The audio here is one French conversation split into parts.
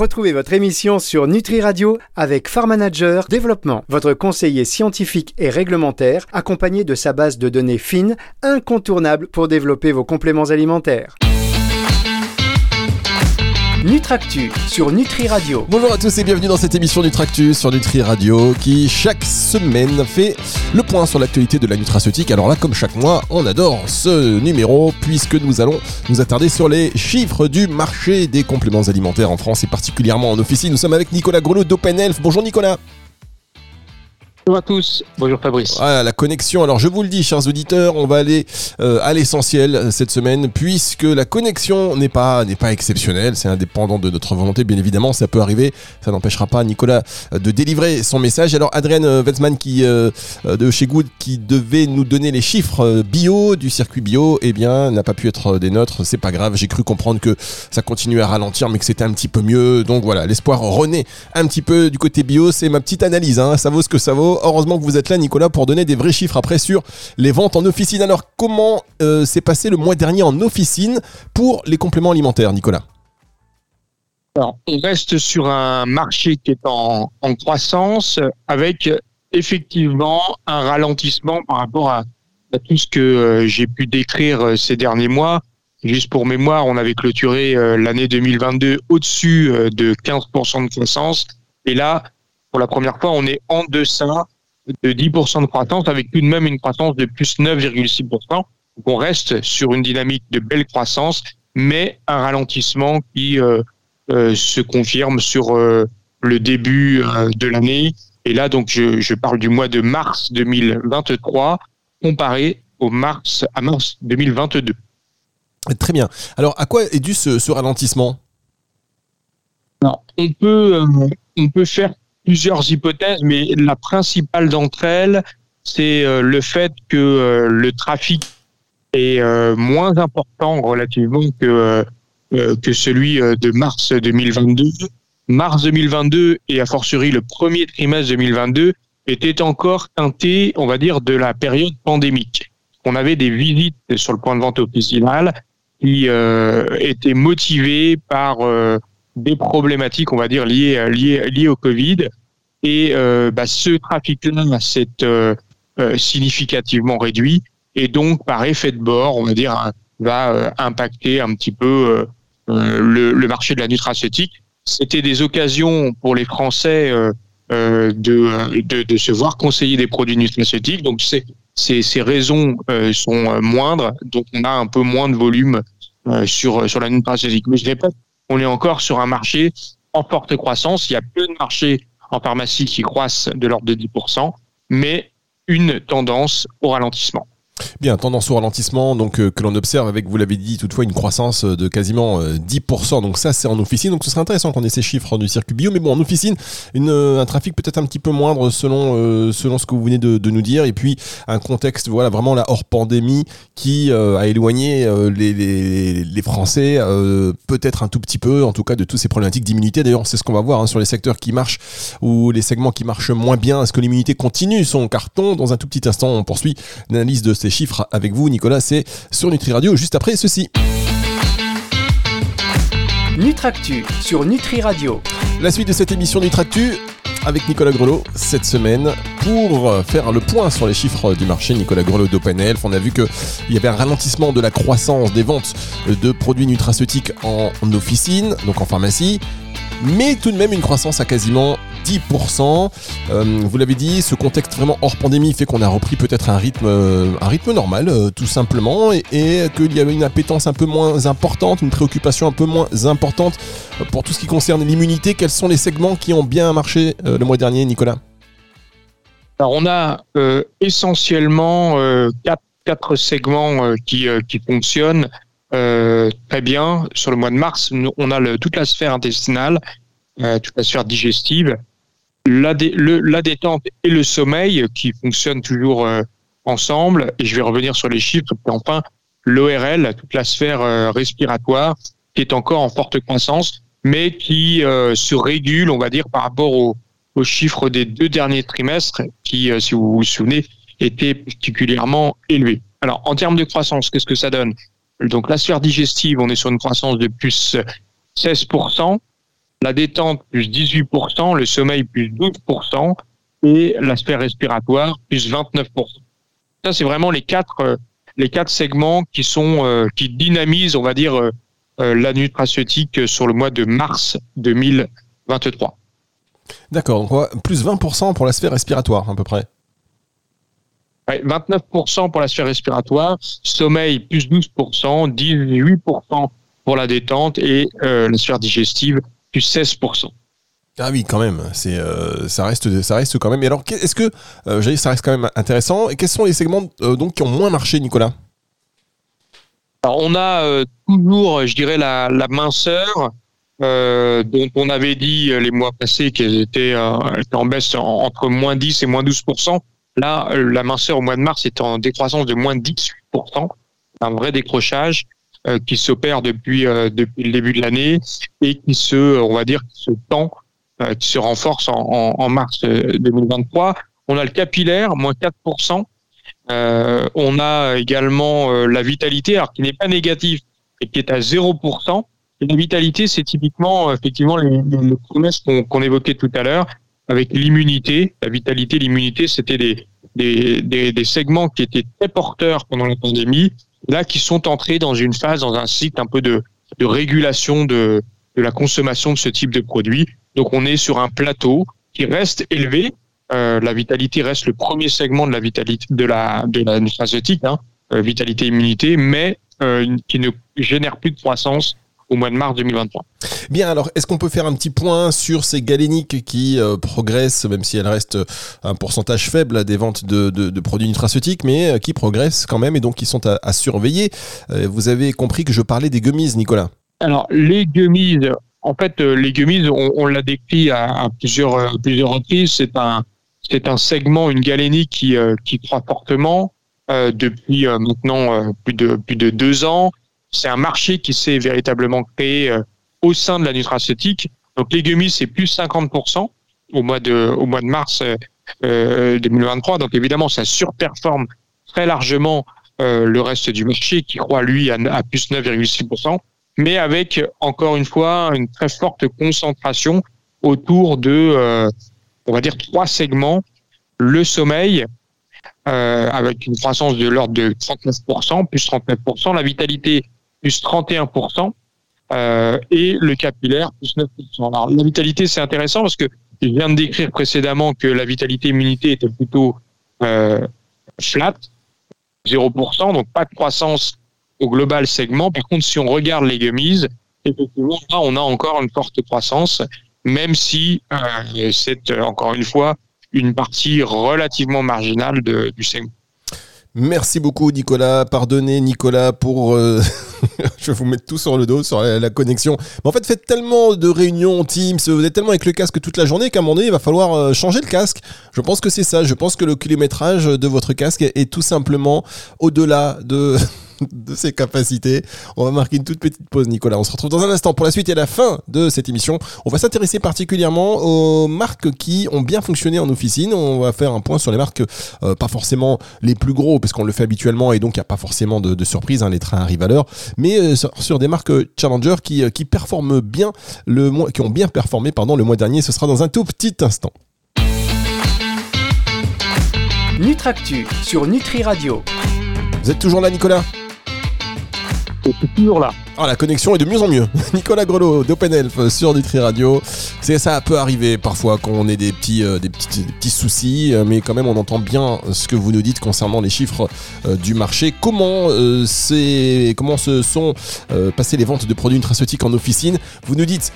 Retrouvez votre émission sur Nutri Radio avec Farm Développement, votre conseiller scientifique et réglementaire, accompagné de sa base de données fines, incontournable pour développer vos compléments alimentaires. Nutractu sur Nutri Radio. Bonjour à tous et bienvenue dans cette émission Nutractu sur Nutri Radio qui chaque semaine fait le point sur l'actualité de la nutraceutique. Alors là, comme chaque mois, on adore ce numéro puisque nous allons nous attarder sur les chiffres du marché des compléments alimentaires en France et particulièrement en officine. Nous sommes avec Nicolas Grelot d'Open Health. Bonjour Nicolas. Bonjour à tous, bonjour Fabrice. Voilà, la connexion. Alors je vous le dis, chers auditeurs, on va aller euh, à l'essentiel euh, cette semaine, puisque la connexion n'est pas n'est pas exceptionnelle. C'est indépendant de notre volonté, bien évidemment. Ça peut arriver. Ça n'empêchera pas Nicolas euh, de délivrer son message. Alors Adrien Wetzmann qui de chez Good qui devait nous donner les chiffres bio du circuit bio, eh bien n'a pas pu être des nôtres. C'est pas grave. J'ai cru comprendre que ça continuait à ralentir, mais que c'était un petit peu mieux. Donc voilà, l'espoir renaît un petit peu du côté bio. C'est ma petite analyse. Hein. Ça vaut ce que ça vaut. Heureusement que vous êtes là, Nicolas, pour donner des vrais chiffres après sur les ventes en officine. Alors, comment euh, s'est passé le mois dernier en officine pour les compléments alimentaires, Nicolas? Alors, on reste sur un marché qui est en, croissance avec effectivement un ralentissement par rapport à, tout ce que euh, j'ai pu décrire euh, ces derniers mois. Juste pour mémoire, on avait clôturé l'année 2022 au-dessus de 15% de croissance. Et là, pour la première fois, on est en deçà de 10% de croissance avec tout de même une croissance de plus 9,6%. Donc on reste sur une dynamique de belle croissance, mais un ralentissement qui euh, euh, se confirme sur euh, le début de l'année. Et là, donc, je, je, parle du mois de mars 2023 comparé au mars à mars 2022. Très bien. Alors, à quoi est dû ce, ce ralentissement? Non, on peut on peut faire plusieurs hypothèses, mais la principale d'entre elles, c'est euh, le fait que euh, le trafic est euh, moins important relativement que, que celui de mars 2022. Mars 2022 et a fortiori le premier trimestre 2022 était encore teinté, on va dire, de la période pandémique. On avait des visites sur le point de vente officinal qui étaient motivées par des problématiques, on va dire, liées, liées, liées au Covid. Et euh, bah, ce trafic-là s'est euh, euh, significativement réduit. Et donc, par effet de bord, on va dire, hein, va impacter un petit peu le, le, marché de la nutraceutique. C'était des occasions pour les Français de, de, de, se voir conseiller des produits nutraceutiques. Donc, ces, ces, ces raisons sont moindres. Donc, on a un peu moins de volume sur, sur la nutraceutique. Mais je répète, on est encore sur un marché en forte croissance. Il y a peu de marchés en pharmacie qui croissent de l'ordre de 10%, mais une tendance au ralentissement. Bien, tendance au ralentissement donc euh, que l'on observe avec, vous l'avez dit, toutefois une croissance euh, de quasiment 10%. Euh, donc ça, c'est en officine. Donc ce serait intéressant qu'on ait ces chiffres du circuit bio. Mais bon, en officine, un trafic peut-être un petit peu moindre selon selon ce que vous venez de, nous dire. Et puis un contexte, voilà, vraiment là hors pandémie qui a éloigné les, les, les, Français peut-être un tout petit peu, en tout cas, de toutes ces problématiques d'immunité. D'ailleurs, c'est ce qu'on va voir hein, sur les secteurs qui marchent ou les segments qui marchent moins bien. Est-ce que l'immunité continue son carton? Dans un tout petit instant, on poursuit l'analyse de ces chiffres avec vous, Nicolas. C'est sur Nutri Radio, juste après ceci. Nutractu sur Nutri Radio. La suite de cette émission Nutractu avec Nicolas Grelot cette semaine pour faire le point sur les chiffres du marché. Nicolas Grelot d'Open Health. On a vu qu'il y avait un ralentissement de la croissance des ventes de produits nutraceutiques en officine, donc en pharmacie mais tout de même une croissance à quasiment 10%. Euh, vous l'avez dit, ce contexte vraiment hors pandémie fait qu'on a repris peut-être un rythme, euh, normal, euh, tout simplement, et, qu'il y avait une appétence un peu moins importante, une préoccupation un peu moins importante pour tout ce qui concerne l'immunité. Quels sont les segments qui ont bien marché le mois dernier, Nicolas? Alors, on a essentiellement quatre, segments qui, fonctionnent. Très bien. Sur le mois de mars, on a toute la sphère intestinale, toute la sphère digestive, la, détente et le sommeil qui fonctionnent toujours euh, ensemble. Et je vais revenir sur les chiffres. Puis enfin, l'ORL, toute la sphère euh, respiratoire, qui est encore en forte croissance, mais qui se régule, on va dire, par rapport aux, aux chiffres des deux derniers trimestres, qui, si vous vous souvenez, étaient particulièrement élevés. Alors, en termes de croissance, qu'est-ce que ça donne? Donc la sphère digestive, on est sur une croissance de plus 16%. La détente plus 18%, le sommeil plus 12% et la sphère respiratoire plus 29%. Ça, c'est vraiment les quatre, euh, les quatre segments qui sont, euh, qui dynamisent, on va dire, euh, la nutraceutique sur le mois de mars 2023. D'accord, donc plus 20% pour la sphère respiratoire à peu près. 29% pour la sphère respiratoire, sommeil plus 12%, 18% pour la détente et la sphère digestive plus 16%. Ah oui, quand même. C'est, euh, ça reste, ça reste quand même. Et alors, est-ce que, euh, ça reste quand même intéressant. Et quels sont les segments euh, donc qui ont moins marché, Nicolas? Alors, on a toujours, je dirais, la, minceur. dont on avait dit les mois passés qu'elle était, en baisse entre moins 10 et moins 12% Là, la minceur au mois de mars est en décroissance de moins 18% un vrai décrochage. Euh, qui s'opère depuis euh, depuis le début de l'année et qui se, on va dire, qui se tend, euh, qui se renforce en, en, mars 2023. On a le capillaire, moins 4%. Euh, on a également la vitalité, alors qui n'est pas négative et qui est à 0%. Et la vitalité, c'est typiquement effectivement les, les promesses qu'on évoquait tout à l'heure avec l'immunité. La vitalité, l'immunité, c'était des, des, des, des segments qui étaient très porteurs pendant la pandémie là qui sont entrés dans une phase, dans un cycle un peu de, régulation de, de la consommation de ce type de produit. Donc on est sur un plateau qui reste élevé. Euh, la vitalité reste le premier segment de la vitalité de la de la nutraceutique, hein, euh, vitalité immunité, mais euh, qui ne génère plus de croissance au mois de mars 2023. Bien, alors est-ce qu'on peut faire un petit point sur ces galéniques qui euh, progressent, même si elles restent un pourcentage faible des ventes de, de, de produits nutraceutiques, mais euh, qui progressent quand même et donc qui sont à, à surveiller? Euh, Vous avez compris que je parlais des gummies, Nicolas. Alors, les gummies, en fait, les gummies, on, on l'a décrit à, à plusieurs, plusieurs reprises, c'est un, c'est un segment, une galénique qui, qui croît fortement depuis maintenant plus, de, plus de deux ans c'est un marché qui s'est véritablement créé euh, au sein de la nutraceutique. Donc les gummies, c'est plus 50% au mois de, au mois de mars euh, 2023. Donc évidemment, ça surperforme très largement euh, le reste du marché qui croit, lui, à, plus 9,6%, mais avec, encore une fois, une très forte concentration autour de, euh, on va dire, trois segments. Le sommeil, euh, avec une croissance de l'ordre de 39%, plus 39%. La vitalité, plus 31%, euh, et le capillaire, plus 9%. Alors, la vitalité, c'est intéressant parce que je viens de décrire précédemment que la vitalité immunité était plutôt euh, flat, 0%, donc pas de croissance au global segment. Par contre, si on regarde les gummies, effectivement, là, on a encore une forte croissance, même si euh, c'est encore une fois une partie relativement marginale du segment. Merci beaucoup Nicolas. Pardonnez Nicolas pour... Euh, je vais vous mettre tout sur le dos, sur la, connexion. Mais en fait, faites tellement de réunions Teams, vous êtes tellement avec le casque toute la journée qu'à un moment donné, il va falloir euh, changer le casque. Je pense que c'est ça. Je pense que le kilométrage de votre casque est tout simplement au-delà de... ses capacités. On va marquer une toute petite pause, Nicolas. On se retrouve dans un instant pour la suite et la fin de cette émission. On va s'intéresser particulièrement aux marques qui ont bien fonctionné en officine. On va faire un point sur les marques, euh, pas forcément les plus gros, parce qu'on le fait habituellement et donc il n'y a pas forcément de, surprise. Hein, les trains arrivent à l'heure, mais euh, sur, des marques Challenger qui, euh, qui performent bien le mois, qui ont bien performé pardon le mois dernier. Ce sera dans un tout petit instant. Nutractu sur Nutri Radio. Vous êtes toujours là, Nicolas? C'est toujours là. Oh, la connexion est de mieux en mieux. Nicolas Grelot d'OpenElf sur Nutri Radio. C'est ça peut arriver parfois qu'on ait des petits, euh, des petits, petits soucis, euh, mais quand même on entend bien ce que vous nous dites concernant les chiffres euh, du marché. Comment c'est, comment se sont passées les ventes de produits nutraceutiques en officine? Vous nous dites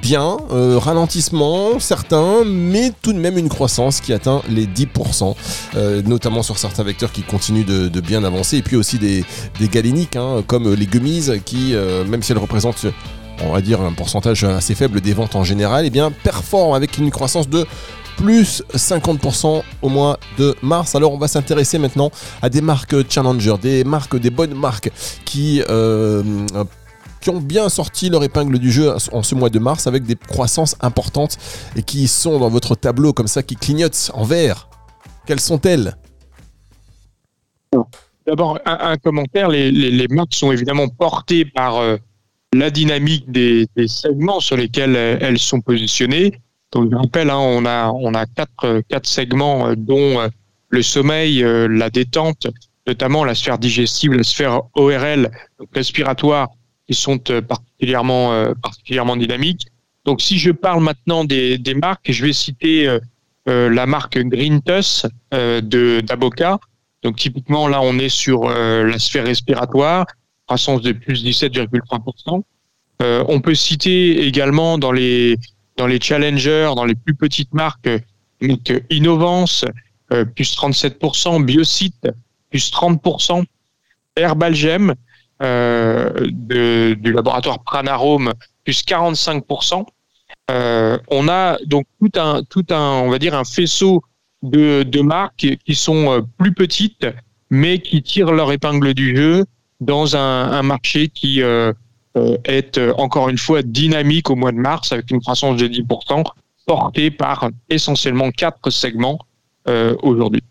bien, euh, ralentissement certains, mais tout de même une croissance qui atteint les 10%, euh, notamment sur certains vecteurs qui continuent de, bien avancer, et puis aussi des, galéniques, hein, comme les gummies, qui, euh, même si elles représentent on va dire un pourcentage assez faible des ventes en général, et eh bien performent avec une croissance de plus 50% au mois de mars. Alors on va s'intéresser maintenant à des marques Challenger, des marques, des bonnes marques qui ont bien sorti leur épingle du jeu en ce mois de mars avec des croissances importantes et qui sont dans votre tableau comme ça, qui clignotent en vert. Quelles sont-elles? D'abord, un, commentaire. Les, marques sont évidemment portées par, euh, la dynamique des, segments sur lesquels elles sont positionnées. Donc, je rappelle, hein, on a on a quatre quatre segments, dont le sommeil, la détente, notamment la sphère digestive, la sphère ORL, donc respiratoire, qui sont particulièrement particulièrement dynamiques. Donc, si je parle maintenant des, marques, je vais citer euh, euh la marque euh, de d'Aboca. Donc, typiquement, là, on est sur euh, la sphère respiratoire, croissance de plus 17,3%. Euh, on peut citer également dans les dans les challengers, dans les plus petites marques, donc Innovance, plus 37%, Biocite, plus 30%, Herbalgem, de, du laboratoire Pranarome, plus 45%. Euh, on a donc tout un, tout un, on va dire un faisceau de, marques qui sont euh, plus petites, mais qui tirent leur épingle du jeu dans un, marché qui euh, est encore une fois dynamique au mois de mars avec une croissance de 10% portée par essentiellement quatre segments aujourd'hui.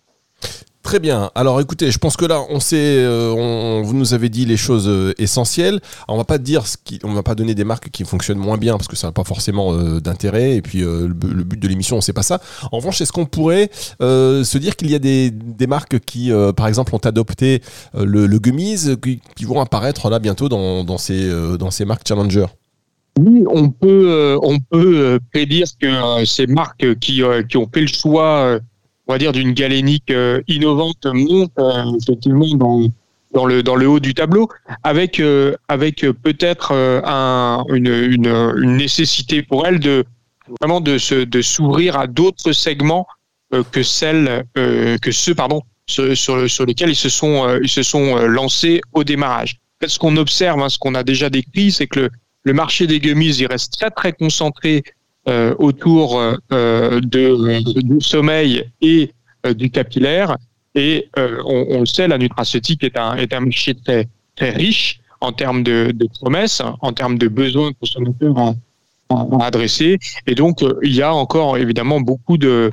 Très bien. Alors écoutez, je pense que là, on sait, euh, vous nous avez dit les choses euh, essentielles. On va pas dire ce va pas donner des marques qui fonctionnent moins bien parce que ça n'a pas forcément euh, d'intérêt. Et puis le, but de l'émission, on sait pas ça. En revanche, est-ce qu'on pourrait se dire qu'il y a des, marques qui, par exemple, ont adopté le, le qui, vont apparaître là bientôt dans, dans ces dans ces marques challenger? Oui, on peut, on peut prédire que ces marques qui, qui ont fait le choix on va dire, d'une galénique euh, innovante monte euh, effectivement dans, le, haut du tableau, avec, euh, peut-être un, une, nécessité pour elle de vraiment de, s'ouvrir à d'autres segments que ceux sur, lesquels ils se sont lancés au démarrage. ce qu'on observe, hein, ce qu'on a déjà décrit, c'est que le, marché des gummies il reste très très concentré autour euh, de, du sommeil et euh, du capillaire. Et on, on, le sait, la nutraceutique est un, est un marché très, très riche en termes de, de promesses, en termes de besoins consommateurs à, à adresser. Et donc, il y a encore évidemment beaucoup de,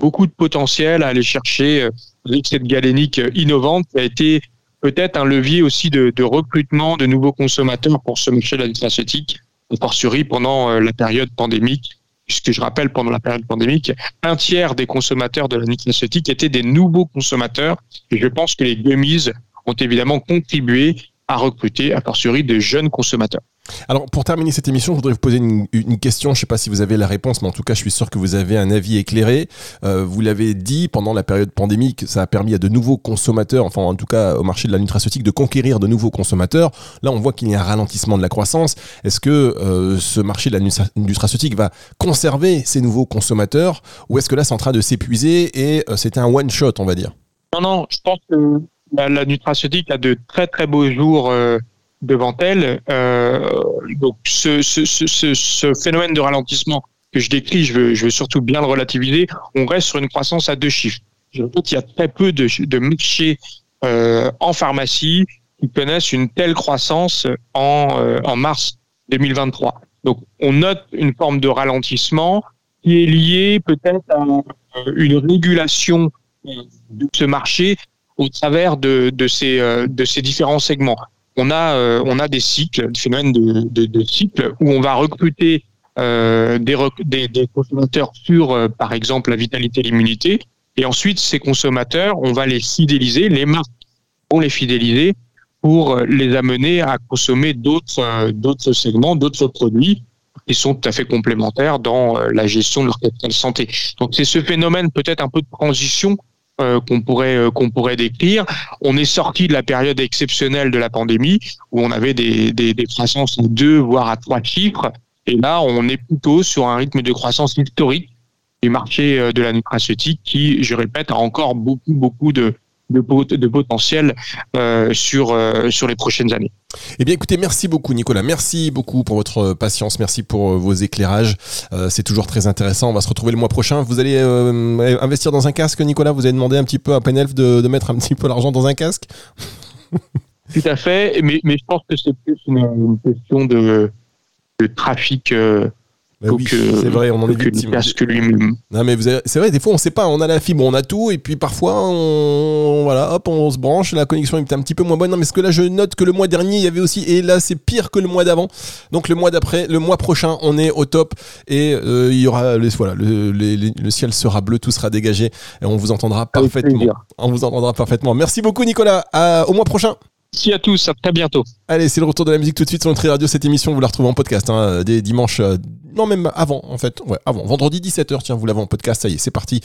beaucoup de potentiel à aller chercher avec cette galénique innovante qui a été peut-être un levier aussi de, de, recrutement de nouveaux consommateurs pour ce marché de la nutraceutique fortiori pendant euh, la période pandémique puisque je rappelle, pendant la période pandémique, un tiers des consommateurs de la nutraceutique étaient des nouveaux consommateurs. Et je pense que les gummies ont évidemment contribué à recruter, a fortiori, de jeunes consommateurs. Alors, pour terminer cette émission, je voudrais vous poser une, question. Je ne sais pas si vous avez la réponse, mais en tout cas, je suis sûr que vous avez un avis éclairé. Euh, vous l'avez dit, pendant la période pandémique, ça a permis à de nouveaux consommateurs, enfin, en tout cas, au marché de la nutraceutique, de conquérir de nouveaux consommateurs. Là, on voit qu'il y a un ralentissement de la croissance. Est-ce que euh, ce marché de la nutraceutique va conserver ces nouveaux consommateurs ou est-ce que là, c'est en train de s'épuiser et euh, c'était un one-shot, on va dire? Non, non, je pense que la, nutraceutique a de très, très beaux jours devant elle. Euh, donc ce, phénomène de ralentissement que je décris, je veux, surtout bien le relativiser. On reste sur une croissance à deux chiffres. Qu'il y a très peu de, de marchés euh, en pharmacie qui connaissent une telle croissance en, euh, mars 2023. Donc on note une forme de ralentissement qui est liée peut-être à une régulation de ce marché au travers de ces différents segments on a, euh, on a des cycles, des phénomènes de, de, de cycles où on va recruter euh, des, des, des, consommateurs sur, euh, par exemple, la vitalité et l'immunité. Et ensuite, ces consommateurs, on va les fidéliser, les marques vont les fidéliser pour les amener à consommer d'autres d'autres segments, d'autres produits qui sont tout à fait complémentaires dans la gestion de leur capital santé. Donc c'est ce phénomène peut-être un peu de transition euh, qu'on pourrait euh, qu'on pourrait décrire. On est sorti de la période exceptionnelle de la pandémie où on avait des, des, croissances en deux voire à trois chiffres. Et là, on est plutôt sur un rythme de croissance historique du marché euh, de la nutraceutique qui, je répète, a encore beaucoup beaucoup de de, de potentiel euh, sur, euh, sur les prochaines années. Eh bien écoutez, merci beaucoup Nicolas, merci beaucoup pour votre patience, merci pour euh, vos éclairages, euh, c'est toujours très intéressant, on va se retrouver le mois prochain. Vous allez euh, investir dans un casque Nicolas, vous avez demandé un petit peu à Penelf de, de mettre un petit peu l'argent dans un casque? Tout à fait, mais, mais je pense que c'est plus une, une question de, de trafic Bah oui, c'est vrai, on en est victime. casque lui-même. Non mais c'est vrai, des fois on sait pas, on a la fibre, on a tout, et puis parfois on, voilà, hop, on se branche, la connexion est un petit peu moins bonne. Non mais ce que là je note que le mois dernier il y avait aussi, et là c'est pire que le mois d'avant. Donc le mois d'après, le mois prochain, on est au top et euh, il y aura, voilà, le, le, ciel sera bleu, tout sera dégagé et on vous entendra parfaitement. On vous entendra parfaitement. Merci beaucoup Nicolas. au mois prochain. Merci à tous, à très bientôt. Allez, c'est le retour de la musique tout de suite sur Nutri Radio. Cette émission, vous la retrouvez en podcast hein, des dimanches, euh, non même avant en fait, ouais, avant, vendredi 17h, tiens, vous l'avez en podcast, ça y est, c'est parti.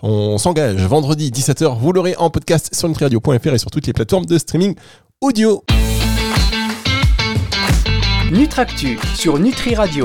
On s'engage, vendredi 17h, vous l'aurez en podcast sur nutriradio.fr et sur toutes les plateformes de streaming audio. Nutractu sur Nutri Radio.